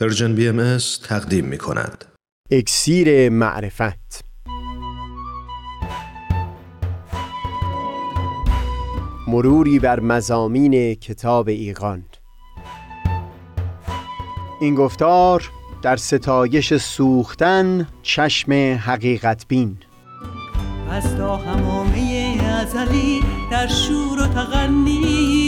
Persian BMS تقدیم می کند. اکسیر معرفت. مروری بر مضامین کتاب ایقان این گفتار در ستایش سوختن چشم حقیقت بین. از تا حمامه ازلی در شور و تغنی‌ست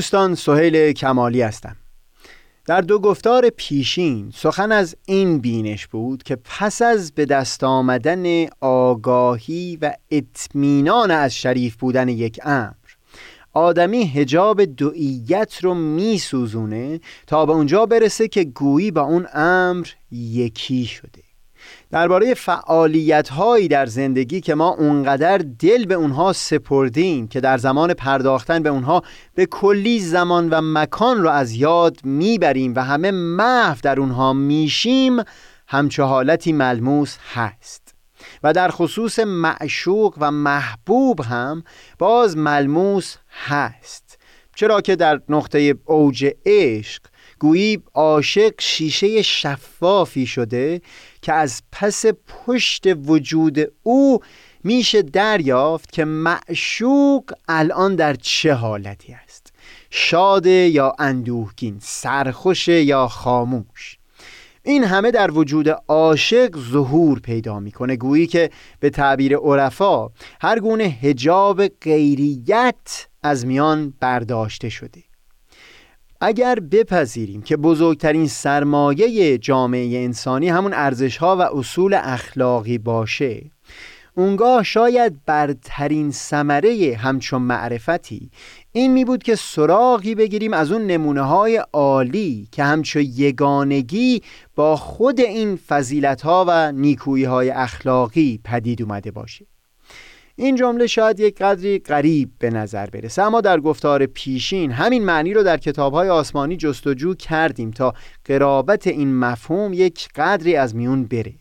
دوستان سهیل کمالی هستم. در دو گفتار پیشین سخن از این بینش بود که پس از به دست آمدن آگاهی و اطمینان از شریف بودن یک امر آدمی هجاب دعیت رو میسوزونه تا به اونجا برسه که گویی با اون امر یکی شده. درباره فعالیت هایی در زندگی که ما اونقدر دل به اونها سپردیم که در زمان پرداختن به اونها به کلی زمان و مکان رو از یاد می‌بریم و همه محو در اونها میشیم همچه حالتی ملموس هست. و در خصوص معشوق و محبوب هم باز ملموس هست. چرا که در نقطه اوج عشق گویی عاشق شیشه شفافی شده که از پس پشت وجود او میشه دریافت که معشوق الان در چه حالتی است؟ شاد یا اندوهگین سرخوش یا خاموش؟ این همه در وجود عاشق ظهور پیدا می‌کنه. گویی که به تعبیر عرفا هر گونه هجاب غیریت از میان برداشته شده. اگر بپذیریم که بزرگترین سرمایه جامعه انسانی همون ارزشها و اصول اخلاقی باشه اونگاه شاید برترین ثمره همچون معرفتی این می بود که سراغی بگیریم از اون نمونه های عالی که همچون یگانگی با خود این فضیلت ها و نیکویی های اخلاقی پدید اومده باشه. این جمله شاید یک قدری غریب به نظر برسه اما در گفتار پیشین همین معنی رو در کتابهای آسمانی جستجو کردیم تا قرابت این مفهوم یک قدری از میون بره.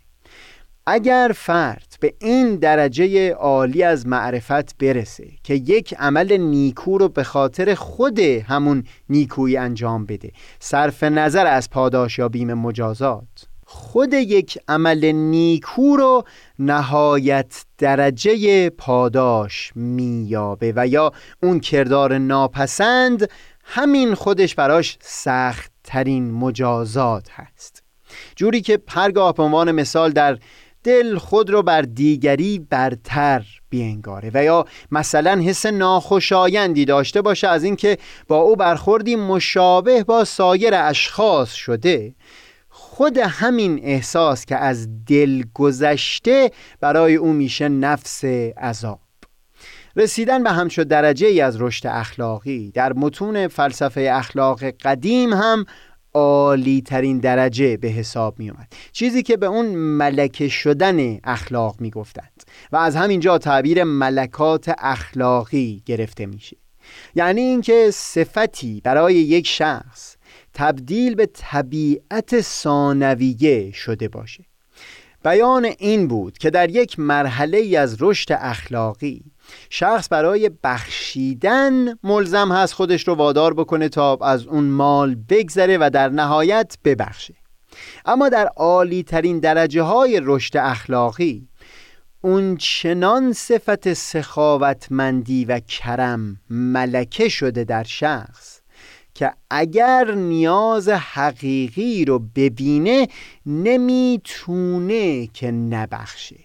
اگر فرد به این درجه عالی از معرفت برسه که یک عمل نیکو رو به خاطر خود همون نیکویی انجام بده صرف نظر از پاداش یا بیم مجازات خود یک عمل نیکو رو نهایت درجه پاداش میابه و یا اون کردار ناپسند همین خودش براش سخت ترین مجازات هست. جوری که هرگاه به عنوان مثال در دل خود رو بر دیگری برتر بینگاره و یا مثلا حس ناخوشایندی داشته باشه از اینکه با او برخوردی مشابه با سایر اشخاص شده خود همین احساس که از دل گذشته برای او میشه نفس عذاب. رسیدن به همچو درجه ای از رشد اخلاقی در متون فلسفه اخلاق قدیم هم عالی ترین درجه به حساب می اومد چیزی که به اون ملکه شدن اخلاق می گفتند و از همینجا تعبیر ملکات اخلاقی گرفته میشه. یعنی اینکه صفتی برای یک شخص تبدیل به طبیعت ثانویه شده باشه. بیان این بود که در یک مرحله از رشد اخلاقی شخص برای بخشیدن ملزم هست خودش رو وادار بکنه تا از اون مال بگذره و در نهایت ببخشه. اما در عالی ترین درجه های رشد اخلاقی اون چنان صفت سخاوتمندی و کرم ملکه شده در شخص که اگر نیاز حقیقی رو ببینه نمی‌تونه که نبخشه.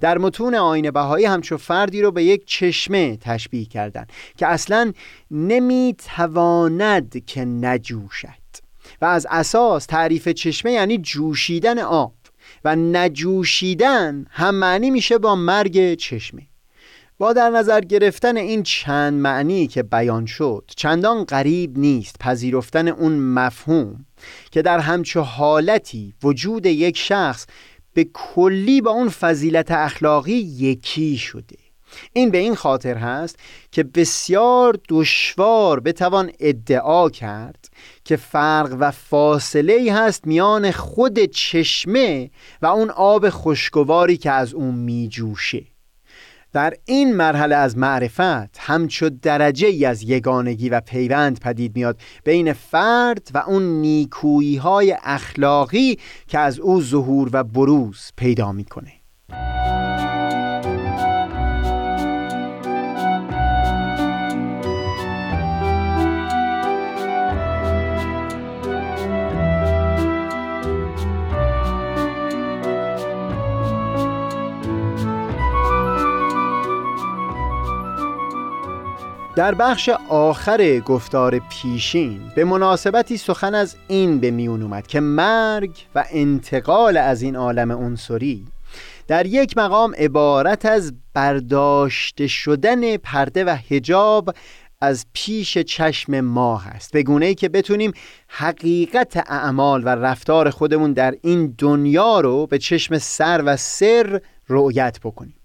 در متون آین بهایی همچو فردی رو به یک چشمه تشبیه کردن که اصلا نمی‌تواند که نجوشد. و از اساس تعریف چشمه یعنی جوشیدن آب. و نجوشیدن هم معنی میشه با مرگ چشمه. با در نظر گرفتن این چند معنی که بیان شد چندان غریب نیست پذیرفتن اون مفهوم که در همچو حالتی وجود یک شخص به کلی با اون فضیلت اخلاقی یکی شده. این به این خاطر هست که بسیار دشوار بتوان ادعا کرد که فرق و فاصله ای هست میان خود چشمه و اون آب خوشگواری که از اون میجوشه. در این مرحله از معرفت همچو درجه ای از یگانگی و پیوند پدید میاد بین فرد و اون نیکویی های اخلاقی که از او ظهور و بروز پیدا می‌کنه. در بخش آخر گفتار پیشین به مناسبتی سخن از این به میون اومد که مرگ و انتقال از این عالم عنصری در یک مقام عبارت از برداشته شدن پرده و حجاب از پیش چشم ما هست. به گونه ای که بتونیم حقیقت اعمال و رفتار خودمون در این دنیا رو به چشم سر و سر رؤیت بکنیم.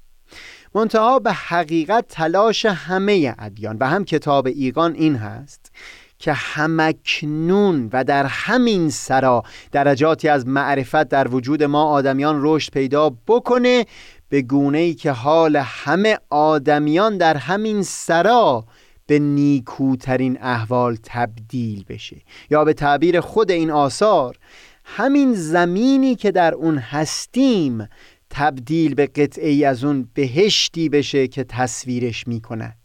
منتها به حقیقت تلاش همه ادیان و هم کتاب ایگان این هست که همکنون و در همین سرا درجاتی از معرفت در وجود ما آدمیان رشد پیدا بکنه به گونه ای که حال همه آدمیان در همین سرا به نیکوترین احوال تبدیل بشه یا به تعبیر خود این آثار همین زمینی که در اون هستیم تبدیل به قطعی از اون بهشتی بشه که تصویرش می کند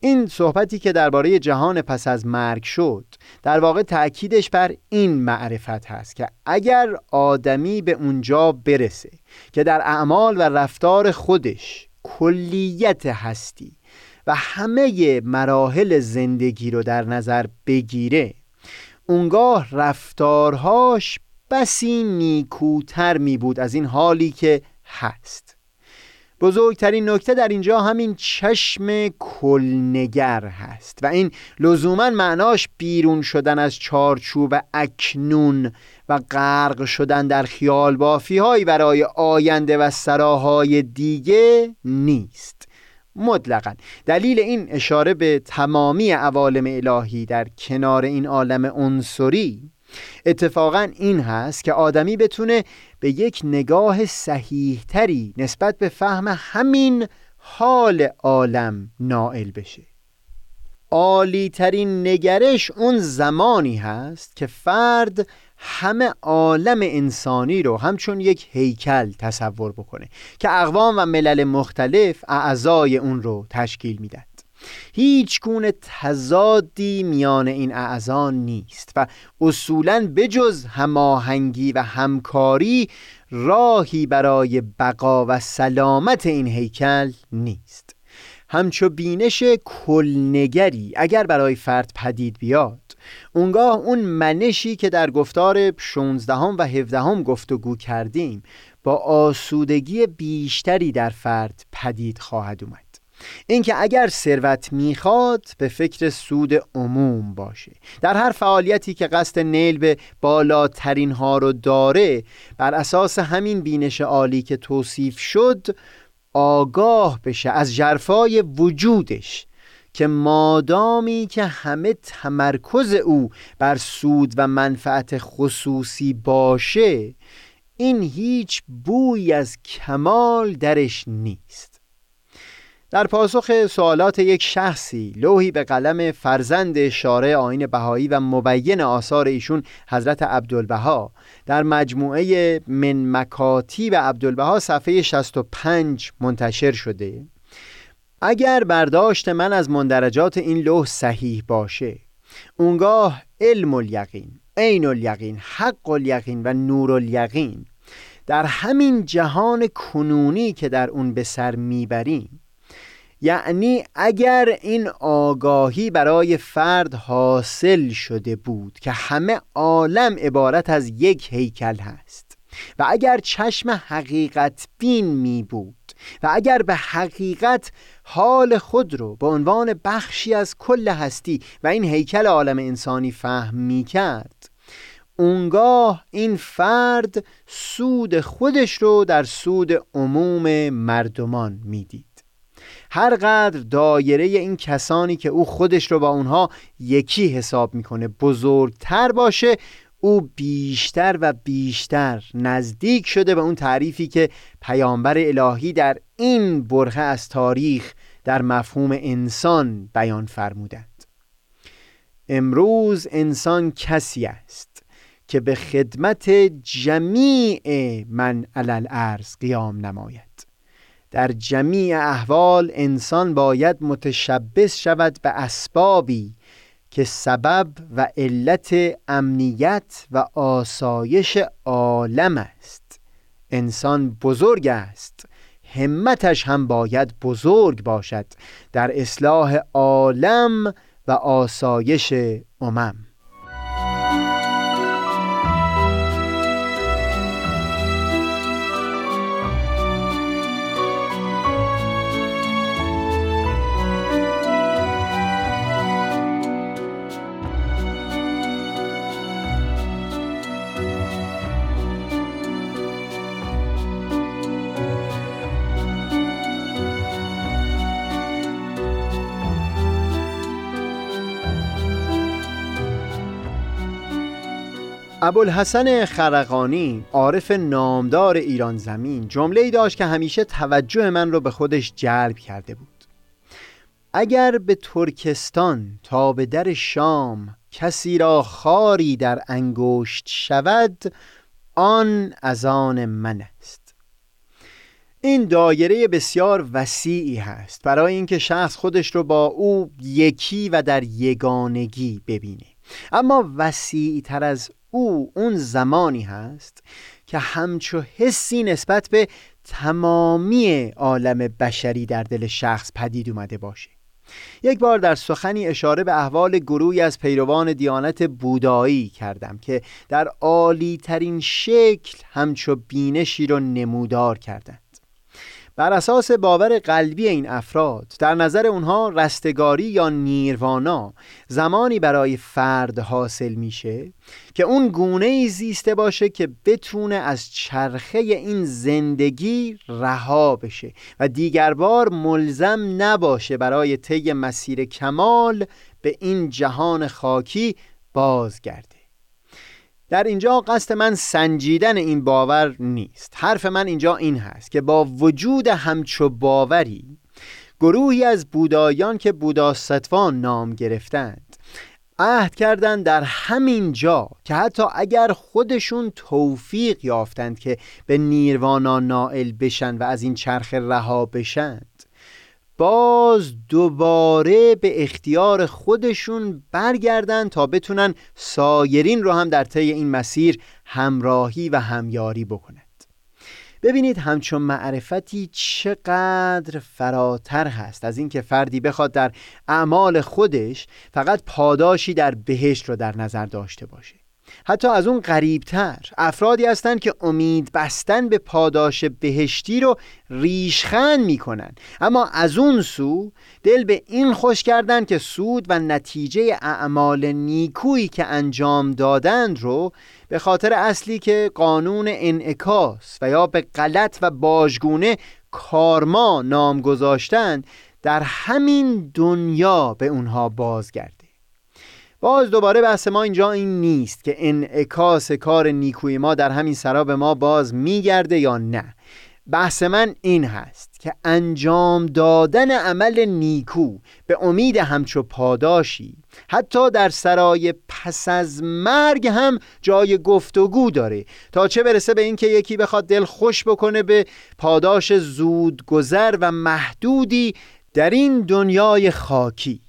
این صحبتی که درباره جهان پس از مرگ شد در واقع تأکیدش بر این معرفت هست که اگر آدمی به اونجا برسه که در اعمال و رفتار خودش کلیت هستی و همه مراحل زندگی رو در نظر بگیره اونگاه رفتارهاش بسی نیکوتر می بود از این حالی که هست. بزرگترین نکته در اینجا همین چشم کلنگر هست و این لزوما معناش بیرون شدن از چارچوب اکنون و غرق شدن در خیال بافی های برای آینده و سراهای دیگه نیست. مطلقا. دلیل این اشاره به تمامی عوالم الهی در کنار این عالم عنصری اتفاقا این هست که آدمی بتونه به یک نگاه صحیح تری نسبت به فهم همین حال عالم نائل بشه. عالی ترین نگرش اون زمانی هست که فرد همه عالم انسانی رو همچون یک هیکل تصور بکنه که اقوام و ملل مختلف اعضای اون رو تشکیل میدن. هیچ گونه تضادی میان این اعضا نیست و اصولا بجز هماهنگی و همکاری راهی برای بقا و سلامت این هیکل نیست. همچو بینش کلنگری اگر برای فرد پدید بیاد اونگاه اون منشی که در گفتار 16 و 17 گفتگو کردیم با آسودگی بیشتری در فرد پدید خواهد اومد. اینکه اگر ثروت می‌خواد به فکر سود عموم باشه. در هر فعالیتی که قصد نیل به بالاترین ها رو داره بر اساس همین بینش عالی که توصیف شد آگاه بشه از جرفای وجودش که مادامی که همه تمرکز او بر سود و منفعت خصوصی باشه این هیچ بوی از کمال درش نیست. در پاسخ سوالات یک شخصی لوحی به قلم فرزند شارع آین بهایی و مبین آثار ایشون حضرت عبدالبها. در مجموعه من مکاتی و عبدالبها صفحه 65 منتشر شده. اگر برداشت من از مندرجات این لوح صحیح باشه اونگاه علم الیقین عین الیقین حق الیقین و نور الیقین در همین جهان کنونی که در اون به سر می‌بریم یعنی اگر این آگاهی برای فرد حاصل شده بود که همه عالم عبارت از یک هیکل هست و اگر چشم حقیقت بین می بود و اگر به حقیقت حال خود رو به عنوان بخشی از کل هستی و این هیکل عالم انسانی فهم می کرد اونگاه این فرد سود خودش رو در سود عموم مردمان می‌دید هر قدر دایره این کسانی که او خودش رو با اونها یکی حساب می‌کنه بزرگتر باشه او بیشتر و بیشتر نزدیک شده به اون تعریفی که پیامبر الهی در این برخه از تاریخ در مفهوم انسان بیان فرمودند. امروز انسان کسی است که به خدمت جمیع من علل ارز قیام نماید. در جمیع احوال انسان باید متشبس شود به اسبابی که سبب و علت امنیت و آسایش عالم است. انسان بزرگ است. همتش هم باید بزرگ باشد در اصلاح عالم و آسایش امم. ابوالحسن خرقانی عارف نامدار ایران زمین جمله ای داشت که همیشه توجه من رو به خودش جلب کرده بود. اگر به ترکستان تا به در شام کسی را خاری در انگشت شود آن از آن من است. این دایره بسیار وسیعی هست برای اینکه شخص خودش رو با او یکی و در یگانگی ببینه. اما وسیع تر از او اون زمانی هست که همچو حسی نسبت به تمامی عالم بشری در دل شخص پدید اومده باشه. یک بار در سخنی اشاره به احوال گروهی از پیروان دیانت بودایی کردم که در عالی ترین شکل همچو بینشی رو نمودار کردند بر اساس باور قلبی این افراد در نظر اونها رستگاری یا نیروانا زمانی برای فرد حاصل میشه که اون گونه ای زیسته باشه که بتونه از چرخه این زندگی رها بشه و دیگر بار ملزم نباشه برای طی مسیر کمال به این جهان خاکی بازگرده. در اینجا قصد من سنجیدن این باور نیست. حرف من اینجا این هست که با وجود همچو باوری گروهی از بودایان که بوداستوان نام گرفتند عهد کردند در همین جا که حتی اگر خودشون توفیق یافتند که به نیروانا نائل بشن و از این چرخ رها بشند باز دوباره به اختیار خودشون برگردن تا بتونن سایرین رو هم در طی این مسیر همراهی و همیاری بکنند. ببینید همچون معرفتی چقدر فراتر هست از اینکه فردی بخواد در اعمال خودش فقط پاداشی در بهشت رو در نظر داشته باشه. حتی از اون غریبتر. افرادی هستند که امید بستن به پاداش بهشتی رو ریشخند می‌کنن اما از اون سو دل به این خوش کردن که سود و نتیجه اعمال نیکویی که انجام دادند رو به خاطر اصلی که قانون انعکاس و یا به غلط و باجگونه کارما نام گذاشتند در همین دنیا به اونها بازگرد. باز دوباره بحث ما اینجا این نیست که انعکاس کار نیکوی ما در همین سرا به ما باز میگرده یا نه. بحث من این هست که انجام دادن عمل نیکو به امید همچو پاداشی حتی در سرای پس از مرگ هم جای گفتگو داره تا چه برسه به اینکه یکی بخواد دل خوش بکنه به پاداش زود گذر و محدودی در این دنیای خاکی.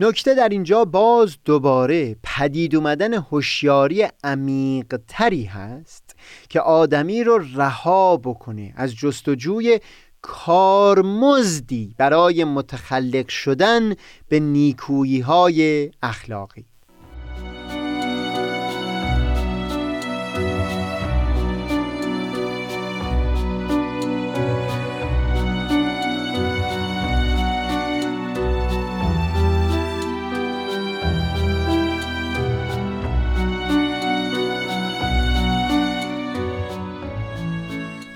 نکته در اینجا باز دوباره پدید اومدن هوشیاری عمیق تری هست که آدمی رو رها بکنه از جستجوی کارمزدی برای متخلق شدن به نیکویی های اخلاقی.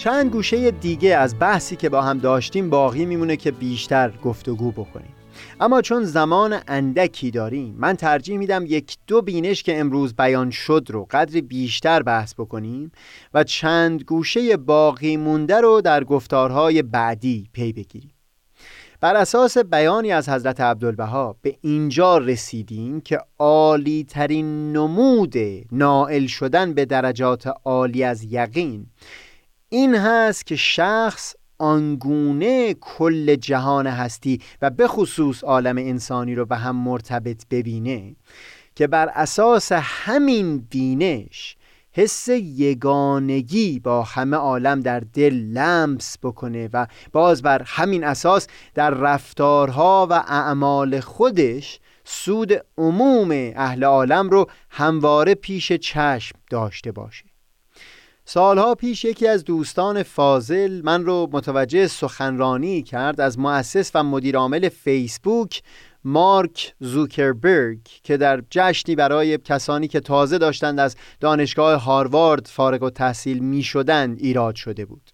چند گوشه دیگه از بحثی که با هم داشتیم باقی میمونه که بیشتر گفتگو بکنیم. اما چون زمان اندکی داریم من ترجیح میدم یک دو بینش که امروز بیان شد رو قدری بیشتر بحث بکنیم و چند گوشه باقی مونده رو در گفتارهای بعدی پی بگیریم. بر اساس بیانی از حضرت عبدالبها به اینجا رسیدیم که عالی ترین نمود نائل شدن به درجات عالی از یقین این هست که شخص آنگونه کل جهان هستی و به خصوص عالم انسانی رو به هم مرتبط ببینه که بر اساس همین بینش حس یگانگی با همه عالم در دل لمس بکنه و باز بر همین اساس در رفتارها و اعمال خودش سود عموم اهل عالم رو همواره پیش چشم داشته باشه. سالها پیش یکی از دوستان فاضل من رو متوجه سخنرانی کرد از مؤسس و مدیرعامل فیسبوک مارک زوکربرگ که در جشنی برای کسانی که تازه داشتند از دانشگاه هاروارد فارغ و تحصیل می شدند ایراد شده بود.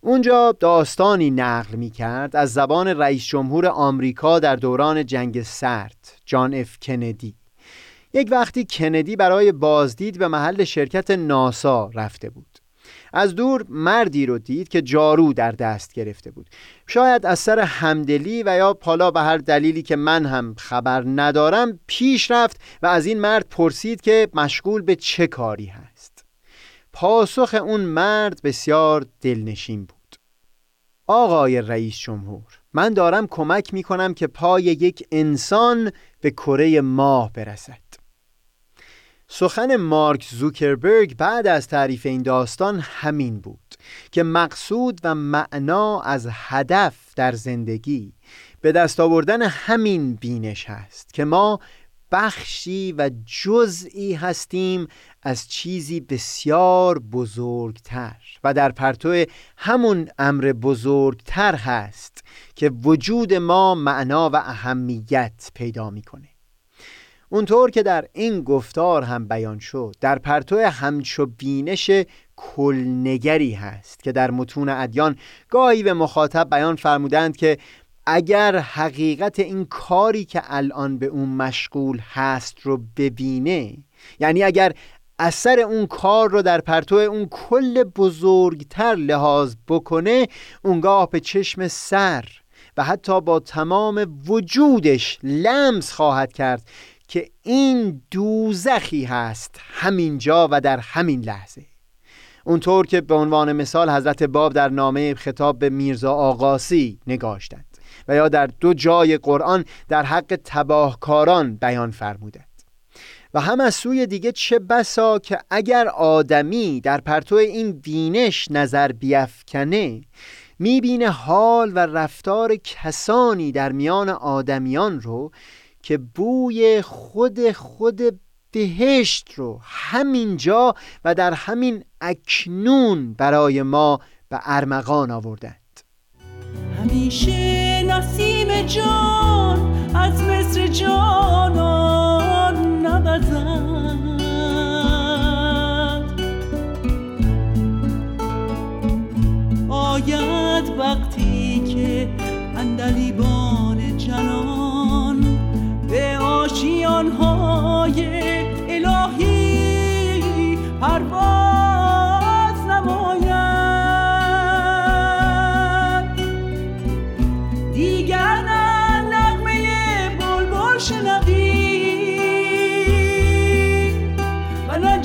اونجا داستانی نقل می کرد از زبان رئیس جمهور آمریکا در دوران جنگ سرد جان اف کندی. یک وقتی کندی برای بازدید به محل شرکت ناسا رفته بود. از دور مردی رو دید که جارو در دست گرفته بود. شاید از سر همدلی و یا پالا به هر دلیلی که من هم خبر ندارم پیش رفت و از این مرد پرسید که مشغول به چه کاری هست. پاسخ اون مرد بسیار دلنشین بود. آقای رئیس جمهور من دارم کمک می کنم که پای یک انسان به کره ماه برسد. سخن مارک زوکربرگ بعد از تعریف این داستان همین بود که مقصود و معنا از هدف در زندگی به دست آوردن همین بینش هست که ما بخشی و جزئی هستیم از چیزی بسیار بزرگتر و در پرتو همون امر بزرگتر هست که وجود ما معنا و اهمیت پیدا می‌کنه. اونطور که در این گفتار هم بیان شد در پرتو همچو بینش کلنگری هست که در متون ادیان گاهی به مخاطب بیان فرمودند که اگر حقیقت این کاری که الان به اون مشغول هست رو ببینه یعنی اگر اثر اون کار رو در پرتو اون کل بزرگتر لحاظ بکنه اونگاه به چشم سر و حتی با تمام وجودش لمس خواهد کرد که این دوزخی هست همینجا و در همین لحظه. اونطور که به عنوان مثال حضرت باب در نامه خطاب به میرزا آقاسی نگاشتند و یا در دو جای قرآن در حق تباهکاران بیان فرمودند. و هم از سوی دیگه چه بسا که اگر آدمی در پرتو این بینش نظر بیفکنه می‌بینه حال و رفتار کسانی در میان آدمیان رو که بوی خود خود بهشت رو همینجا و در همین اکنون برای ما به ارمغان آوردند. همیشه نسیم جان از مصر جانان نبزد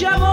و